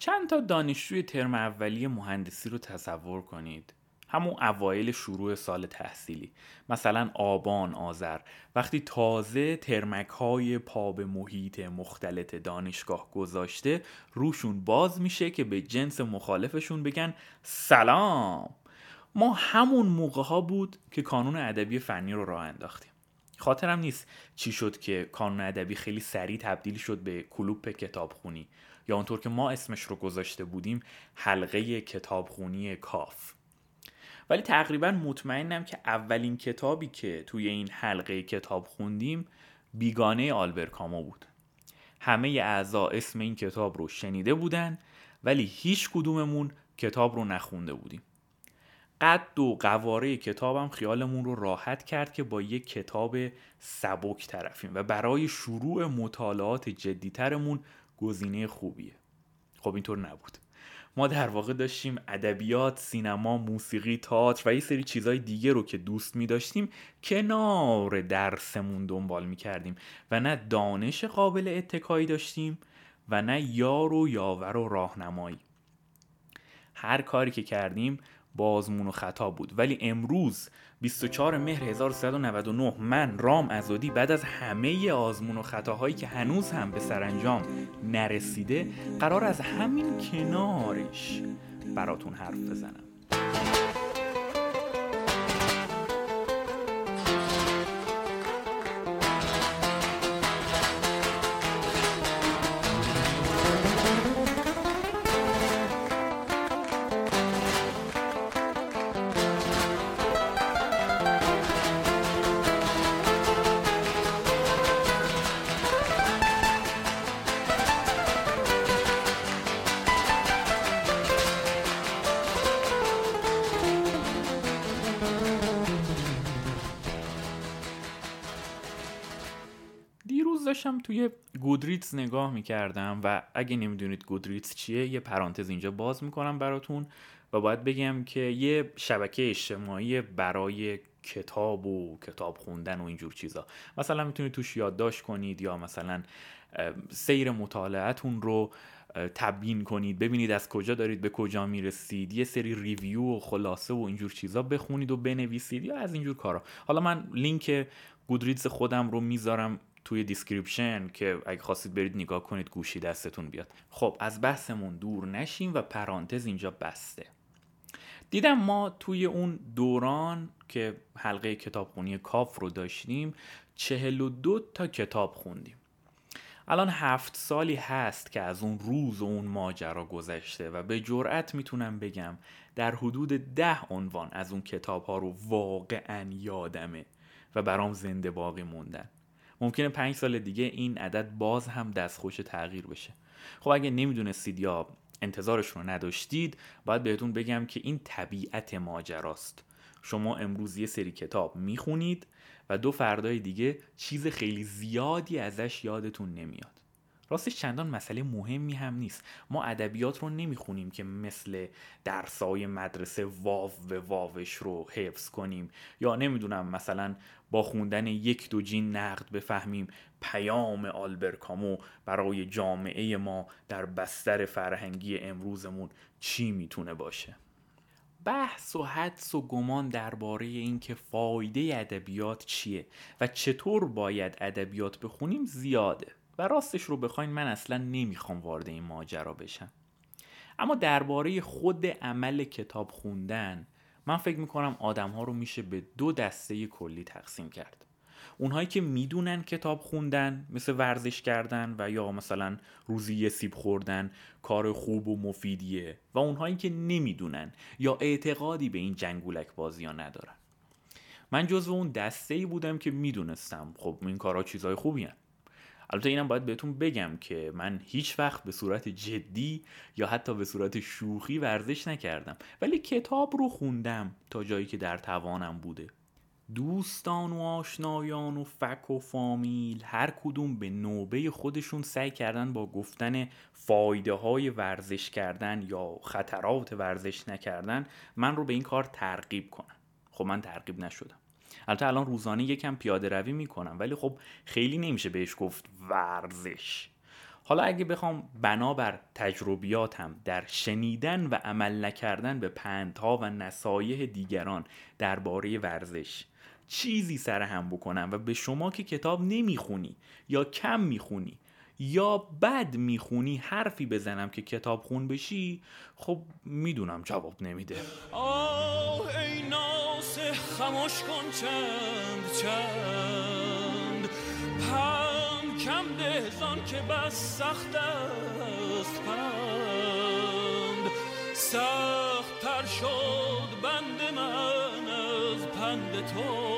چند تا دانشجوی ترم اولیه مهندسی رو تصور کنید. همون اوایل شروع سال تحصیلی. مثلا آبان آذر. وقتی تازه ترمک های پا به محیط مختلط دانشگاه گذاشته روشون باز میشه که به جنس مخالفشون بگن سلام. ما همون موقع ها بود که کانون ادبی فنی رو راه انداختیم. خاطرم نیست چی شد که کانون ادبی خیلی سریع تبدیل شد به کلوپ کتابخونی. یا اونطور که ما اسمش رو گذاشته بودیم حلقه کتابخونی کاف. ولی تقریبا مطمئنم که اولین کتابی که توی این حلقه کتاب خوندیم بیگانه آلبر کامو بود. همه اعضا اسم این کتاب رو شنیده بودن ولی هیچ کدوممون کتاب رو نخونده بودیم. قد و قواره کتابم خیالمون رو راحت کرد که با یک کتاب سبک طرفیم و برای شروع مطالعات جدیترمون گزینه خوبیه. خب اینطور نبود. ما در واقع داشتیم ادبیات، سینما، موسیقی، تئاتر و یه سری چیزهای دیگه رو که دوست می داشتیم کنار درسمون دنبال می کردیم و نه دانش قابل اتکایی داشتیم و نه یار و یاور و راهنمایی. هر کاری که کردیم بازمون و خطا بود. ولی امروز 24 مهر 1399 من رام ازادی بعد از همه آزمون و خطاهایی که هنوز هم به سرانجام نرسیده قرار از همین کنارش براتون حرف بزنم. داشتم توی گودریتس نگاه می‌کردم و اگه نمی‌دونید گودریتس چیه یه پرانتز اینجا باز می‌کنم براتون و باید بگم که یه شبکه اجتماعی برای کتاب و کتاب خوندن و اینجور چیزا. مثلا می‌تونید توش یادداشت کنید یا مثلا سیر مطالعتون رو تبیین کنید ببینید از کجا دارید به کجا می‌رسید یه سری ریویو و خلاصه و اینجور چیزا بخونید و بنویسید یا از اینجور کارا. حالا من لینک Goodreads خودم رو می‌ذارم توی description که اگه خواستید برید نگاه کنید گوشی دستتون بیاد. خب از بحثمون دور نشیم و پرانتز اینجا بسته. دیدم ما توی اون دوران که حلقه کتابخونی کاف رو داشتیم چهل و دو تا کتاب خوندیم. الان هفت سالی هست که از اون روز و اون ماجرا گذشته و به جرأت می‌تونم بگم در حدود ده عنوان از اون کتاب ها رو واقعا یادمه و برام زنده باقی موندن. ممکنه پنج سال دیگه این عدد باز هم دستخوش تغییر بشه. خب اگه نمی‌دونستید یا انتظارش رو نداشتید باید بهتون بگم که این طبیعت ماجراست. شما امروز یه سری کتاب می‌خونید و دو فردای دیگه چیز خیلی زیادی ازش یادتون نمیاد. راستش چندان مسئله مهمی هم نیست. ما ادبیات رو نمی‌خونیم که مثل درسای مدرسه واو به واوش رو حفظ کنیم. یا نمی‌دونم مثلا با خوندن یک دو جین نقد بفهمیم. پیام آلبر کامو برای جامعه ما در بستر فرهنگی امروزمون چی می‌تونه باشه؟ بحث و حدس و گمان درباره اینکه فایده ادبیات چیه و چطور باید ادبیات بخونیم زیاده. و راستش رو بخواین من اصلا نمی‌خوام وارد این ماجرا بشم. اما درباره خود عمل کتاب خوندن من فکر می‌کنم آدم ها رو میشه به دو دسته کلی تقسیم کرد. اونهایی که می‌دونن کتاب خوندن مثل ورزش کردن و یا مثلا روزی سیب خوردن کار خوب و مفیدیه و اونهایی که نمی‌دونن یا اعتقادی به این جنگولک بازی ها ندارن. من جزو اون دسته ای بودم که می‌دونستم خب این کارها چیزهای خوبی هن. البته اینم باید بهتون بگم که من هیچ وقت به صورت جدی یا حتی به صورت شوخی ورزش نکردم. ولی کتاب رو خوندم تا جایی که در توانم بوده. دوستان و آشنایان و فک و فامیل هر کدوم به نوبه خودشون سعی کردن با گفتن فایده های ورزش کردن یا خطرات ورزش نکردن من رو به این کار ترغیب کنن. خب من ترغیب نشدم. البته الان روزانه یکم پیاده روی می‌کنم ولی خب خیلی نمیشه بهش گفت ورزش. حالا اگه بخوام بنابر تجربیاتم در شنیدن و عمل نکردن به پندها و نصایح دیگران درباره ورزش چیزی سر هم بکنم و به شما که کتاب نمی‌خونی یا کم می‌خونی یا بد می‌خونی حرفی بزنم که کتاب خون بشی خب می‌دونم جواب نمیده. آه ناس خموش کن چند چند. پم کم دهزان که بس سخت است پند. سخت تر شد بند من از پند تو.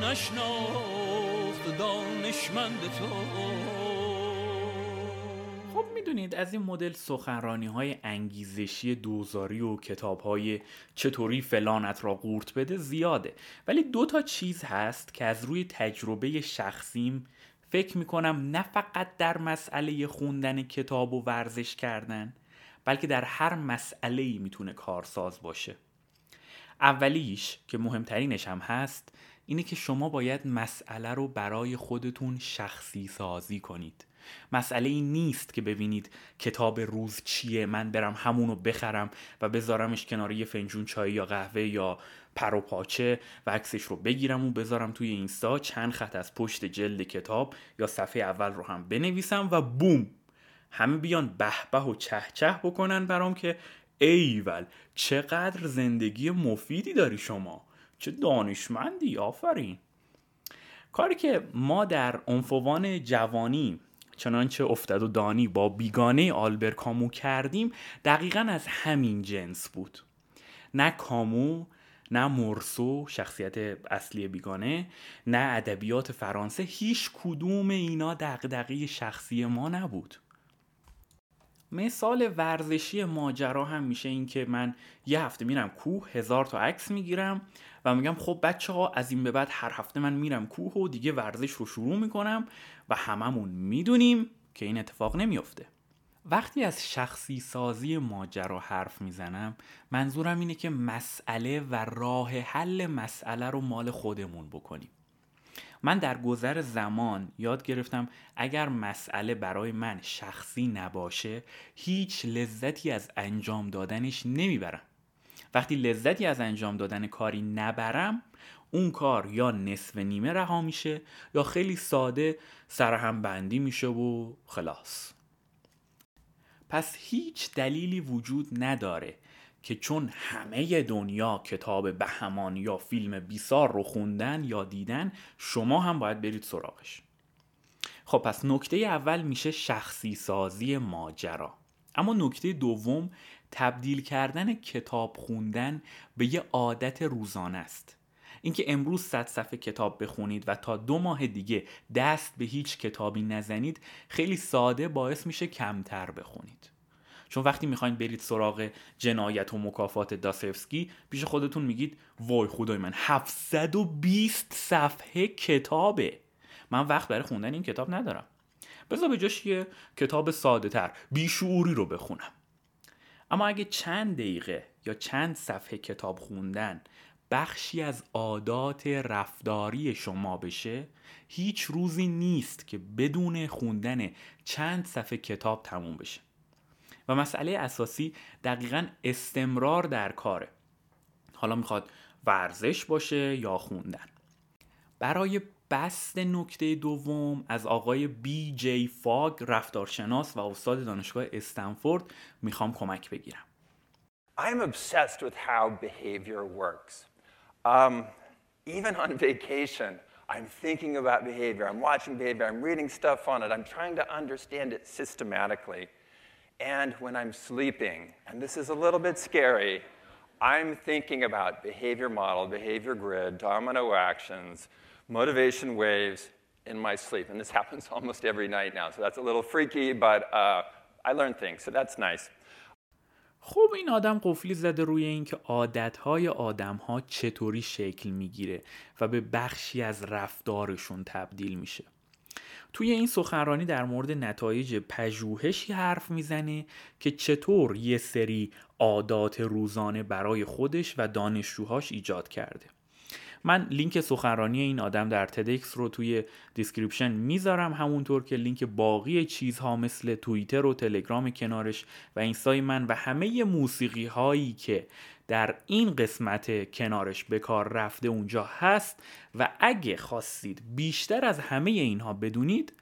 نشناخت دانشمند تو. خب می‌دونید از این مدل سخنرانی های انگیزشی دوزاری و کتاب های چطوری فلانت را قورت بده زیاده. ولی دو تا چیز هست که از روی تجربه شخصیم فکر می‌کنم نه فقط در مسئله خوندن کتاب و ورزش کردن بلکه در هر مسئله ای می‌تونه کارساز باشه. اولیش که مهمترینش هم هست اینه که شما باید مسئله رو برای خودتون شخصی سازی کنید. مسئله این نیست که ببینید کتاب روز چیه من برم همونو بخرم و بذارمش کنار یه فنجون چای یا قهوه یا پر و پاچه و عکسش رو بگیرم و بذارم توی اینستا. چند خط از پشت جلد کتاب یا صفحه اول رو هم بنویسم و بوم! همه بیان به به و چه چه بکنن برام که ایول چقدر زندگی مفیدی داری شما! چه دانشمندی آفرین! کاری که ما در انفوان جوانی چنانچه افتد و دانی با بیگانه آلبر کامو کردیم دقیقا از همین جنس بود. نه کامو نه مرسو شخصیت اصلی بیگانه نه ادبیات فرانسه هیچ کدوم اینا دقدقی شخصی ما نبود. مثال ورزشی ماجرا هم میشه این که من یه هفته میرم کوه هزار تا عکس می‌گیرم و میگم خب بچه ها از این به بعد هر هفته من میرم کوه و دیگه ورزش رو شروع می‌کنم. و هممون می‌دونیم که این اتفاق نمیافته. وقتی از شخصی سازی ماجرا حرف می‌زنم منظورم اینه که مسئله و راه حل مسئله رو مال خودمون بکنیم. من در گذر زمان یاد گرفتم اگر مسئله برای من شخصی نباشه هیچ لذتی از انجام دادنش نمی‌برم. وقتی لذتی از انجام دادن کاری نبرم اون کار یا نصف نیمه رها میشه یا خیلی ساده سرهم بندی میشه و خلاص. پس هیچ دلیلی وجود نداره که چون همه دنیا کتاب بهمان یا فیلم بیسار رو خوندن یا دیدن شما هم باید برید سراغش. خب پس نکته اول میشه شخصی سازی ماجرا. اما نکته دوم تبدیل کردن کتاب خوندن به یه عادت روزانه است. اینکه امروز صد صفحه کتاب بخونید و تا دو ماه دیگه دست به هیچ کتابی نزنید خیلی ساده باعث میشه کمتر بخونید. چون وقتی می‌خواین برید سراغ جنایت و مکافات داسفسکی پیش خودتون میگید وای خدای من 720 صفحه کتابه. من وقت برای خوندن این کتاب ندارم. بذار به جاش یه کتاب ساده تر بیشعوری رو بخونم. اما اگه چند دقیقه یا چند صفحه کتاب خوندن بخشی از عادات رفتاری شما بشه هیچ روزی نیست که بدون خوندن چند صفحه کتاب تموم بشه. و مسئله اساسی دقیقا استمرار در کاره. حالا می‌خواد ورزش باشه یا خوندن. برای بست نکته دوم از آقای بی جی فاگ رفتارشناس و استاد دانشگاه استنفورد می‌خوام کمک بگیرم. I'm obsessed with how behavior works. Um, even on vacation, I'm thinking about behavior. I'm watching behavior. I'm reading stuff on it. I'm trying to understand it systematically. And when I'm sleeping, and this is a little bit scary, I'm thinking about behavior model, behavior grid, domino actions, motivation waves in my sleep. And this happens almost every night now. So that's a little freaky, but uh, I learn things. So that's nice. خب این آدم قفلی زده روی اینکه عادتهای آدمها چطوری شکل می‌گیره و به بخشی از رفتارشون تبدیل میشه. توی این سخنرانی در مورد نتایج پژوهشی حرف می‌زنه که چطور یه سری عادات روزانه برای خودش و دانشجوهاش ایجاد کرده. من لینک سخنرانی این آدم در تدکس رو توی description می‌ذارم. همونطور که لینک باقی چیزها مثل توییتر و تلگرام کنارش و اینستای من و همه موسیقی هایی که در این قسمت کنارش به کار رفته اونجا هست و اگه خواستید بیشتر از همه اینها بدونید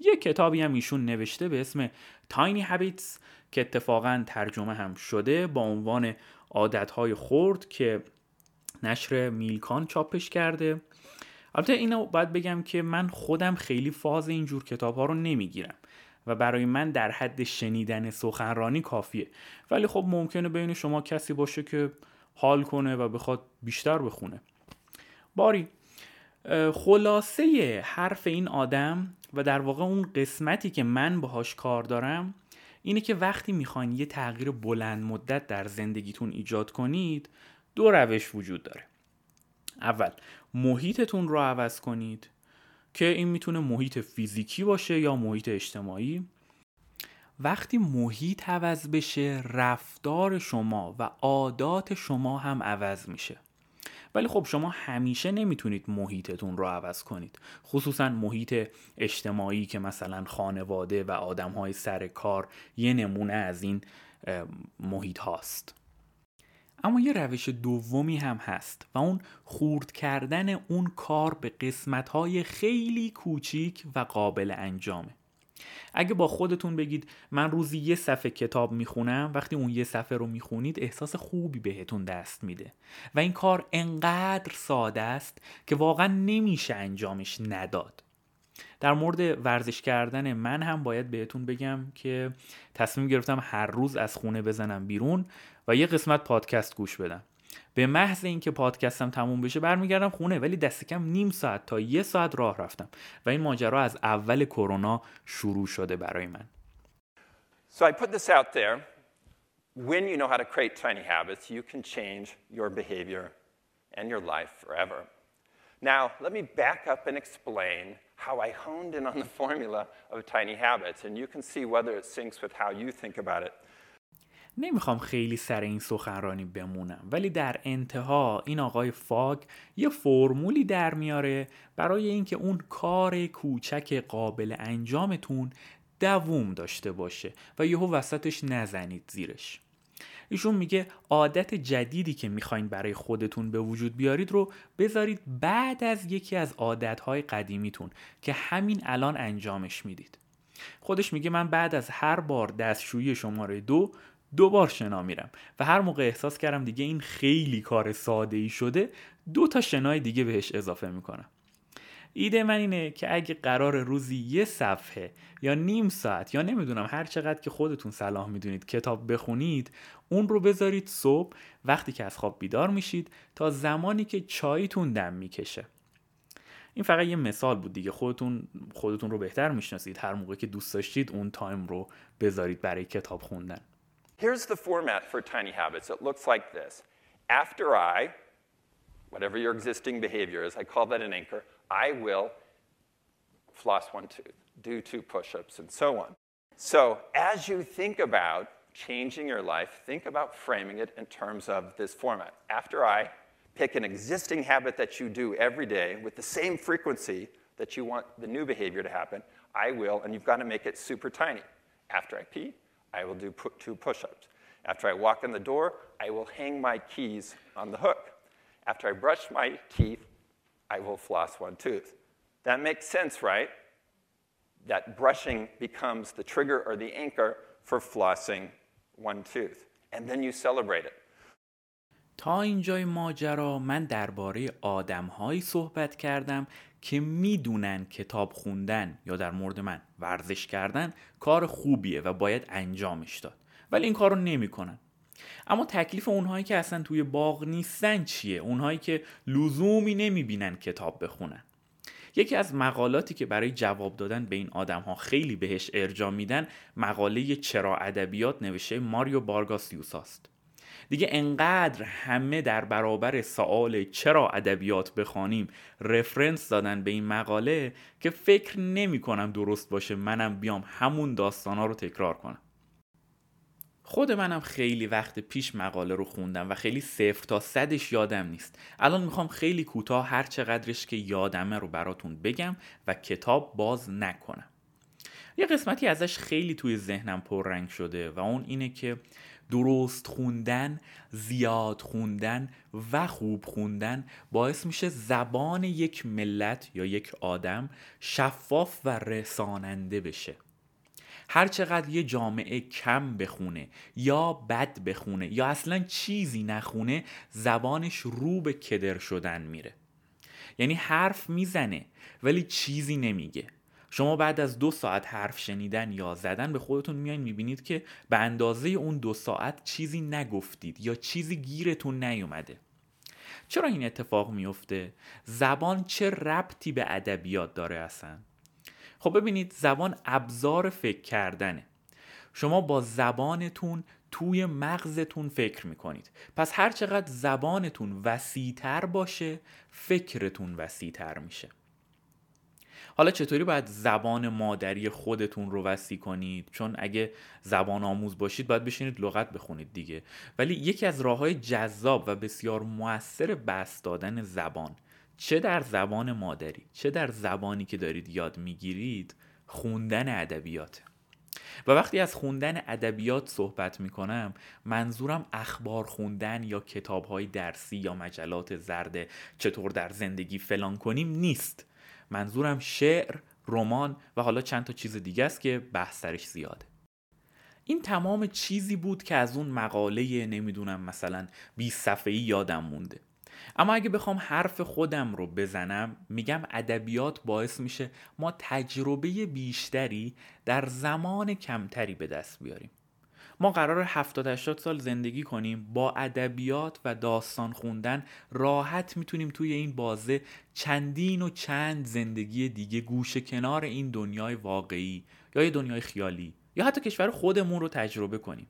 یه کتابی هم ایشون نوشته به اسم Tiny Habits که اتفاقا ترجمه هم شده با عنوان عادتهای خرد که نشر میلکان چاپش کرده. البته اینو باید بگم که من خودم خیلی فاز اینجور کتاب ها رو نمی‌گیرم و برای من در حد شنیدن سخنرانی کافیه. ولی خب ممکنه بین شما کسی باشه که حال کنه و بخواد بیشتر بخونه. باری خلاصه حرف این آدم و در واقع اون قسمتی که من باهاش کار دارم اینه که وقتی می‌خواین یه تغییر بلند مدت در زندگیتون ایجاد کنید دو روش وجود داره. اول محیطتون رو عوض کنید که این می‌تونه محیط فیزیکی باشه یا محیط اجتماعی. وقتی محیط عوض بشه رفتار شما و عادات شما هم عوض میشه. ولی خب شما همیشه نمی‌تونید محیطتون رو عوض کنید. خصوصا محیط اجتماعی که مثلا خانواده و آدم های سر کار یه نمونه از این محیط هاست. اما یه روش دومی هم هست و اون خورد کردن اون کار به قسمت های خیلی کوچیک و قابل انجامه. اگه با خودتون بگید من روزی یه صفحه کتاب می‌خونم وقتی اون یه صفحه رو می‌خونید احساس خوبی بهتون دست میده. و این کار انقدر ساده است که واقعا نمیشه انجامش نداد. در مورد ورزش کردن من هم باید بهتون بگم که تصمیم گرفتم هر روز از خونه بزنم بیرون و یه قسمت پادکست گوش بدم به محض اینکه پادکستم تموم بشه برمیگردم خونه ولی دست کم نیم ساعت تا یه ساعت راه رفتم و این ماجرا از اول کرونا شروع شده برای من So I put this out there. When you know how to create tiny habits, you can change your behavior and your life forever. Now, let me back up and explain how I honed in on the formula of tiny habits, and you can see whether it syncs with how you think about it. نمی‌خوام خیلی سر این سخنرانی بمونم ولی در انتها این آقای فاگ یه فرمولی در میاره برای اینکه اون کار کوچک قابل انجامتون دووم داشته باشه و یهو وسطش نزنید زیرش. ایشون میگه عادت جدیدی که می‌خواین برای خودتون به وجود بیارید رو بذارید بعد از یکی از عادتهای قدیمیتون که همین الان انجامش می‌دید. خودش میگه من بعد از هر بار دستشویی شماره دو دو بار شنا میرم. و هر موقع احساس کردم دیگه این خیلی کار ساده ای شده دو تا شنای دیگه بهش اضافه می‌کنم. ایده من اینه که اگه قرار روزی یه صفحه یا نیم ساعت یا نمی‌دونم هر چقدر که خودتون صلاح می‌دونید کتاب بخونید اون رو بذارید صبح وقتی که از خواب بیدار میشید تا زمانی که چایتون دم می‌کشه. این فقط یه مثال بود دیگه. خودتون خودتون رو بهتر می‌شناسید. هر موقع که دوست داشتید اون تایم رو بذارید برای کتاب خوندن. Here's the format for tiny habits. It looks like this. After I, whatever your existing behavior is, I call that an anchor, I will floss one tooth, do two push ups, and so on. So as you think about changing your life, think about framing it in terms of this format. After I pick an existing habit that you do every day with the same frequency that you want the new behavior to happen, I will, and you've got to make it super tiny. After I pee, I will do two push ups. After I walk in the door, I will hang my keys on the hook. After I brush my teeth, I will floss one tooth. That makes sense, right? That brushing becomes the trigger or the anchor for flossing one tooth. And then you celebrate it. تا اینجای ماجرا من درباره آدمهایی صحبت کردم که می‌دونن کتاب خوندن یا در مورد من ورزش کردن کار خوبیه و باید انجامش داد. ولی این کارو نمی‌کنن. اما تکلیف اونهایی که اصلا توی باغ نیستن چیه؟ اونهایی که لزومی نمی‌بینن کتاب بخونن. یکی از مقالاتی که برای جواب دادن به این آدم ها خیلی بهش ارجا میدن مقاله چرا ادبیات نوشته ماریو بارگاسیوس است دیگه انقدر همه در برابر سوال چرا ادبیات بخوانیم رفرنس دادن به این مقاله که فکر نمی کنم درست باشه منم بیام همون داستانا رو تکرار کنم. خود منم خیلی وقت پیش مقاله رو خوندم و خیلی صفر تا صدش یادم نیست. الان می‌خوام خیلی کوتاه هر چقدرش که یادمه رو براتون بگم و کتاب باز نکنم. یه قسمتی ازش خیلی توی ذهنم پررنگ شده و اون اینه که درست خوندن، زیاد خوندن و خوب خوندن باعث میشه زبان یک ملت یا یک آدم شفاف و رساننده بشه. هر چقدر یه جامعه کم بخونه یا بد بخونه یا اصلا چیزی نخونه زبانش رو به کدر شدن میره. یعنی حرف می‌زنه ولی چیزی نمیگه. شما بعد از دو ساعت حرف شنیدن یا زدن به خودتون میایین می‌بینید که به اندازه اون دو ساعت چیزی نگفتید یا چیزی گیرتون نیومده چرا این اتفاق میفته؟ زبان چه ربطی به ادبیات داره اصلا؟ خب ببینید زبان ابزار فکر کردنه شما با زبانتون توی مغزتون فکر می‌کنید پس هر چقدر زبانتون وسیعتر باشه فکرتون وسیعتر میشه حالا چطوری باید زبان مادری خودتون رو وسیع کنید؟ چون اگه زبان آموز باشید باید بشینید لغت بخونید دیگه. ولی یکی از راه های جذاب و بسیار موثر بست دادن زبان چه در زبان مادری چه در زبانی که دارید یاد می‌گیرید خوندن ادبیات. و وقتی از خوندن ادبیات صحبت می‌کنم منظورم اخبار خوندن یا کتاب درسی یا مجلات زرد چطور در زندگی فلان کنیم نیست. منظورم شعر، رمان و حالا چند تا چیز دیگه است که بحث سرش زیاده. این تمام چیزی بود که از اون مقاله نمی‌دونم مثلا 20 صفحه‌ای یادم مونده. اما اگه بخوام حرف خودم رو بزنم میگم ادبیات باعث میشه ما تجربه بیشتری در زمان کمتری به دست بیاریم. ما قرار 70 80 سال زندگی کنیم. با ادبیات و داستان خوندن راحت می‌تونیم توی این بازه چندین و چند زندگی دیگه گوشه کنار این دنیای واقعی یا یه دنیای خیالی یا حتی کشور خودمون رو تجربه کنیم.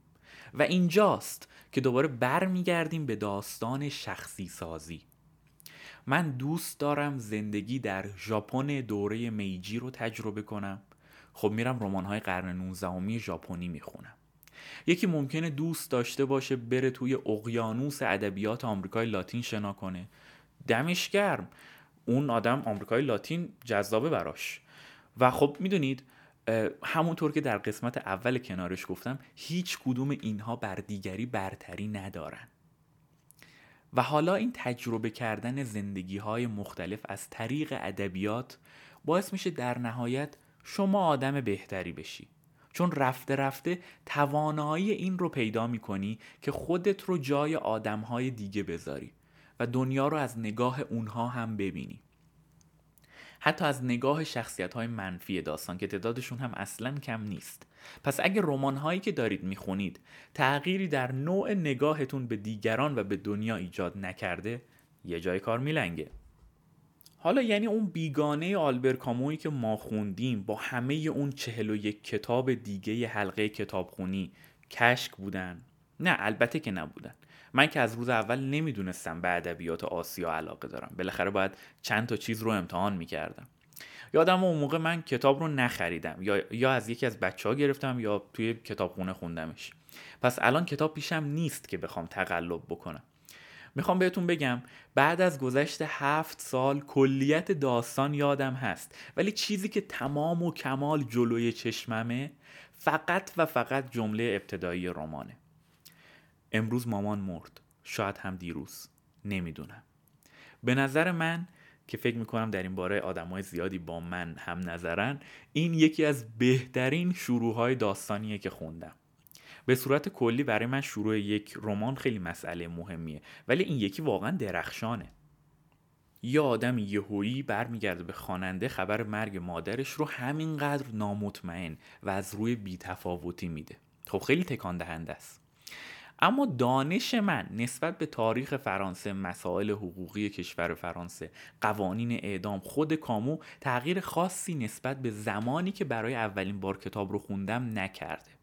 و اینجاست که دوباره برمیگردیم به داستان شخصی سازی. من دوست دارم زندگی در ژاپن دوره میجی رو تجربه کنم. خب میرم رمان‌های قرن 19 ژاپنی می‌خونم. یکی ممکنه دوست داشته باشه بره توی اقیانوس ادبیات آمریکای لاتین شنا کنه. دمش گرم. اون آدم آمریکای لاتین جذابه براش. و خب می‌دونید همونطور که در قسمت اول کنارش گفتم هیچ کدوم اینها بر دیگری برتری ندارن. و حالا این تجربه کردن زندگی های مختلف از طریق ادبیات باعث میشه در نهایت شما آدم بهتری بشی. چون رفته رفته توانایی این رو پیدا می‌کنی که خودت رو جای آدمهای دیگه بذاری و دنیا رو از نگاه اونها هم ببینی. حتی از نگاه شخصیت های منفی داستان که تعدادشون هم اصلا کم نیست. پس اگه رمان هایی که دارید می‌خونید تغییری در نوع نگاهتون به دیگران و به دنیا ایجاد نکرده یه جای کار میلنگه. حالا یعنی اون بیگانه آلبر کامویی که ما خوندیم با همه اون چهل و یک کتاب دیگه حلقه کتابخونی کشک بودن؟ نه البته که نبودن. من که از روز اول نمی‌دونستم به ادبیات آسیا علاقه دارم. بالاخره باید چند تا چیز رو امتحان می‌کردم. یادم اون موقع من کتاب رو نخریدم. یا, یا از یکی از بچه ها گرفتم یا توی کتابخونه خوندمش. پس الان کتاب پیشم نیست که بخوام تقلب بکنم. می‌خوام بهتون بگم بعد از گذشت هفت سال کلیت داستان یادم هست. ولی چیزی که تمام و کمال جلوی چشممه فقط و فقط جمله ابتدایی رمانه. امروز مامان مرد شاید هم دیروز نمی‌دونم. به نظر من که فکر می‌کنم در این باره آدمای زیادی با من هم نظرن این یکی از بهترین شروعهای داستانیه که خوندم. به صورت کلی برای من شروع یک رمان خیلی مسئله مهمیه. ولی این یکی واقعا درخشانه. یه آدم یهویی برمیگرده به خواننده خبر مرگ مادرش رو همینقدر نامطمئن و از روی بیتفاوتی میده. خب خیلی تکان دهنده است. اما دانش من نسبت به تاریخ فرانسه مسائل حقوقی کشور فرانسه قوانین اعدام خود کامو تغییر خاصی نسبت به زمانی که برای اولین بار کتاب رو خوندم نکرده.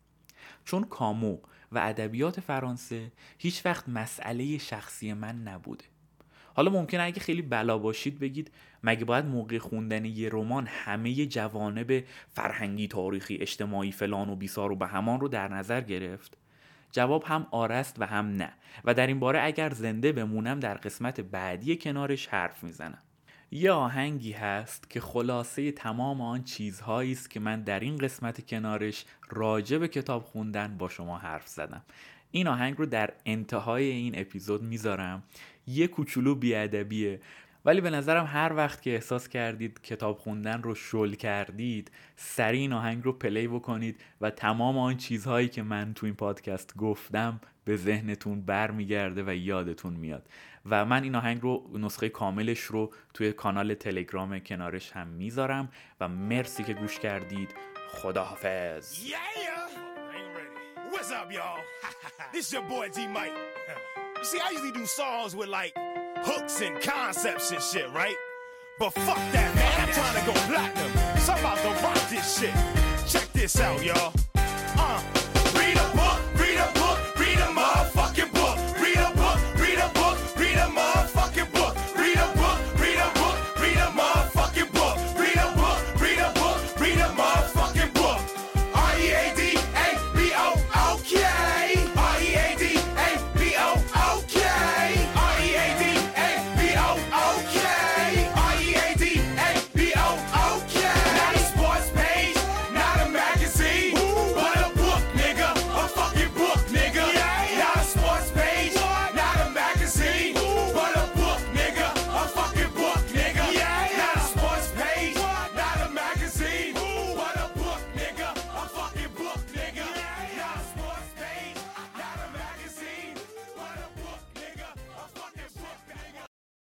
چون کامو و ادبیات فرانسه هیچ وقت مسئله شخصی من نبوده. حالا ممکنه اگه خیلی بلا باشید بگید مگه باید موقع خوندن یه رمان همه جوانب فرهنگی تاریخی اجتماعی فلان و بیسار و به همان رو در نظر گرفت؟ جواب هم آرست و هم نه. و در این باره اگر زنده بمونم در قسمت بعدی کنارش حرف می‌زنم. یه آهنگی هست که خلاصه تمام آن چیزهایی است که من در این قسمت کنارش راجع به کتاب خوندن با شما حرف زدم. این آهنگ رو در انتهای این اپیزود می‌ذارم. یه کوچولو بیادبیه. ولی به نظرم هر وقت که احساس کردید کتاب خوندن رو شل کردید سریع این آهنگ رو پلی بکنید و تمام آن چیزهایی که من تو این پادکست گفتم به ذهنتون برمیگرده و یادتون میاد و من این آهنگ رو نسخه کاملش رو توی کانال تلگرام کنارش هم می‌ذارم و مرسی که گوش کردید خداحافظ What's up, y'all? this your boy Mike. See, I usually do songs with like hooks and concepts and shit, right? But fuck that, man. I'm trying to go platinum. So I'm about to rock this shit. Check this out, y'all.